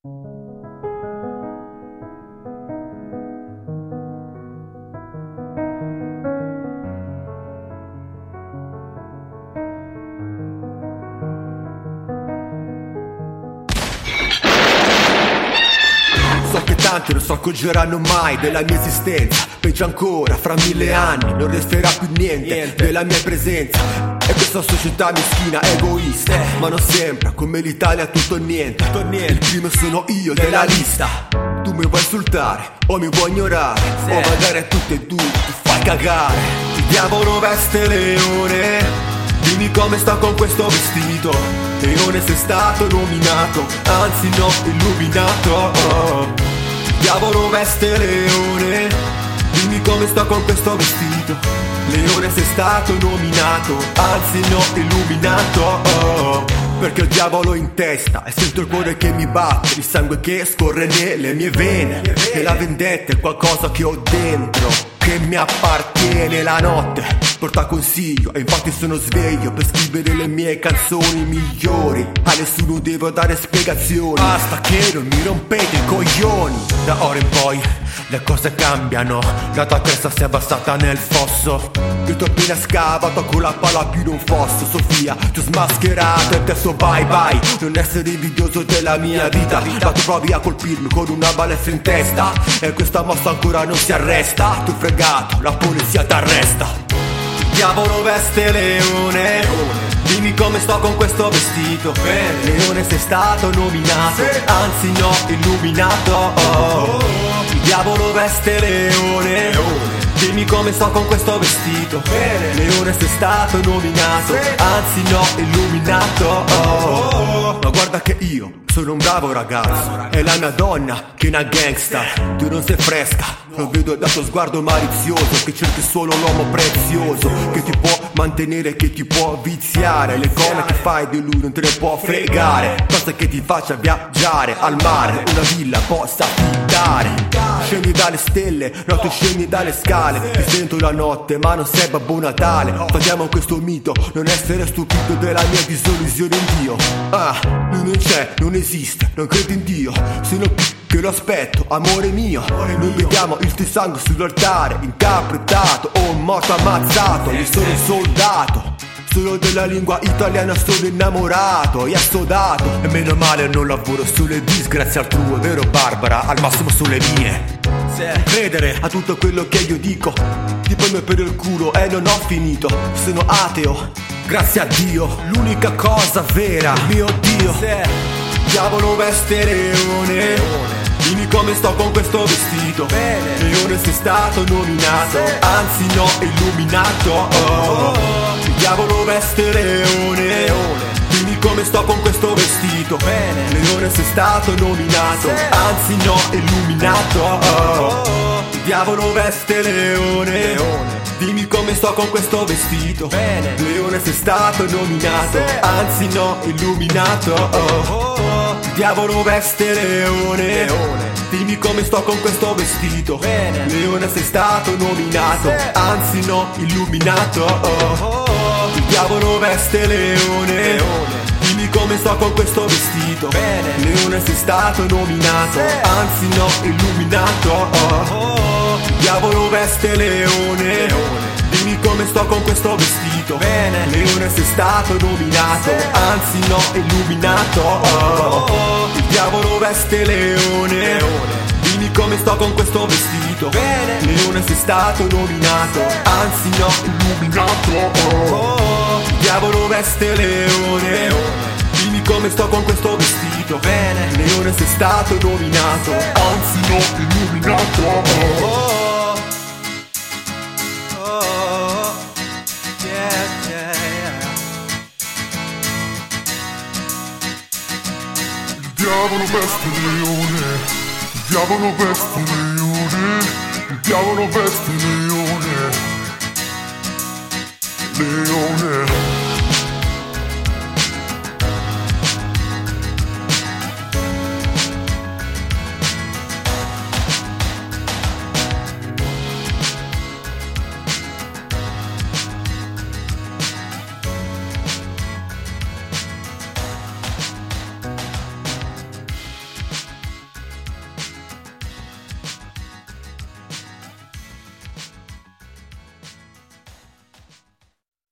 So che tanti non si accorgeranno mai della mia esistenza Peggio ancora, fra mille anni non resterà più niente, Niente. della mia presenza E questa società meschina, egoista. Ma non sembra come l'Italia tutto o niente. Tutto niente. Il primo sono io della lista. Tu mi vuoi insultare o mi vuoi ignorare. O magari a tutte e due ti fai cagare. Il diavolo veste leone. Dimmi come sto con questo vestito. Leone sei stato nominato Anzi no, illuminato. Oh. Diavolo veste leone come sto con questo vestito. Leone sei stato nominato Anzi no, illuminato. Oh. Perché ho il diavolo in testa E sento il cuore che mi batte Il sangue che scorre nelle mie vene. E la vendetta è qualcosa che ho dentro Che mi appartiene la notte. Porta consiglio e infatti sono sveglio Per scrivere le mie canzoni migliori. A nessuno devo dare spiegazioni. Basta che non mi rompete i coglioni. Da ora in poi le cose cambiano. La tua testa si è abbassata nel fosso. Io ti ho appena scavato con la palla più in un fosso. Sofia ti ho smascherato e adesso bye bye Non essere invidioso della mia vita Ma tu provi a colpirmi con una balestra in testa. E questa mossa ancora non si arresta. Tu fregato, la polizia t'arresta. Diavolo veste leone. Dimmi come sto con questo vestito. Leone sei stato nominato. Anzi no, illuminato. Oh. Diavolo veste leone. Dimmi come sto con questo vestito. Leone sei stato nominato. Anzi no, illuminato. Oh. Ma guarda che io sono un bravo ragazzo È la mia donna che è una gangsta. Tu non sei fresca Lo vedo dal tuo sguardo malizioso Che cerchi solo l'uomo prezioso Che ti può mantenere, che ti può viziare. Le cose che fai di lui non te le può fregare. Cosa che ti faccia viaggiare al mare Una villa possa affittare Scendi dalle stelle, no tu scendi dalle scale. Ti sento la notte ma non sei Babbo Natale. Togliamo questo mito, non essere stupito della mia disillusione in Dio. Ah, lui non c'è, non esiste, non credo in Dio. Sono qui che lo aspetto, amore mio. Noi vediamo il tuo sangue sull'altare Interpretato, o morto ammazzato. Io sono un soldato Solo della lingua italiana sono innamorato e assodato. E meno male non lavoro sulle disgrazie altrui, vero Barbara? Al massimo sulle mie. Credere a tutto quello che io dico Ti prendo per il culo e non ho finito. Sono ateo, grazie a Dio L'unica cosa vera, mio Dio Diavolo veste leone. Dimmi come sto con questo vestito. Leone sei stato nominato Anzi no, illuminato. Oh. Il diavolo veste leone. Dimmi come sto con questo vestito. Leone sei stato nominato Anzi no, illuminato. Oh. Il diavolo veste leone Dimmi come sto con questo vestito. Leone sei stato nominato. Anzi no, illuminato. Oh. Il diavolo veste leone. Dimmi come sto con questo vestito. Leone sei stato nominato. Anzi no, illuminato. Oh. Il diavolo veste leone. Dimmi come sto con questo vestito Leone sei stato nominato Anzi no, illuminato. Oh. Il diavolo veste leone. Dimmi come sto con questo vestito. Leone sei stato nominato Anzi no, illuminato. Oh. Il diavolo veste leone. Dimmi come sto con questo vestito. Leone sei stato nominato Anzi no, illuminato. Oh. Il diavolo veste leone come sto con questo vestito? Leone sei stato nominato Anzi no, illuminato. Oh. Il diavolo veste leone, il diavolo veste leone, il diavolo veste leone, leone.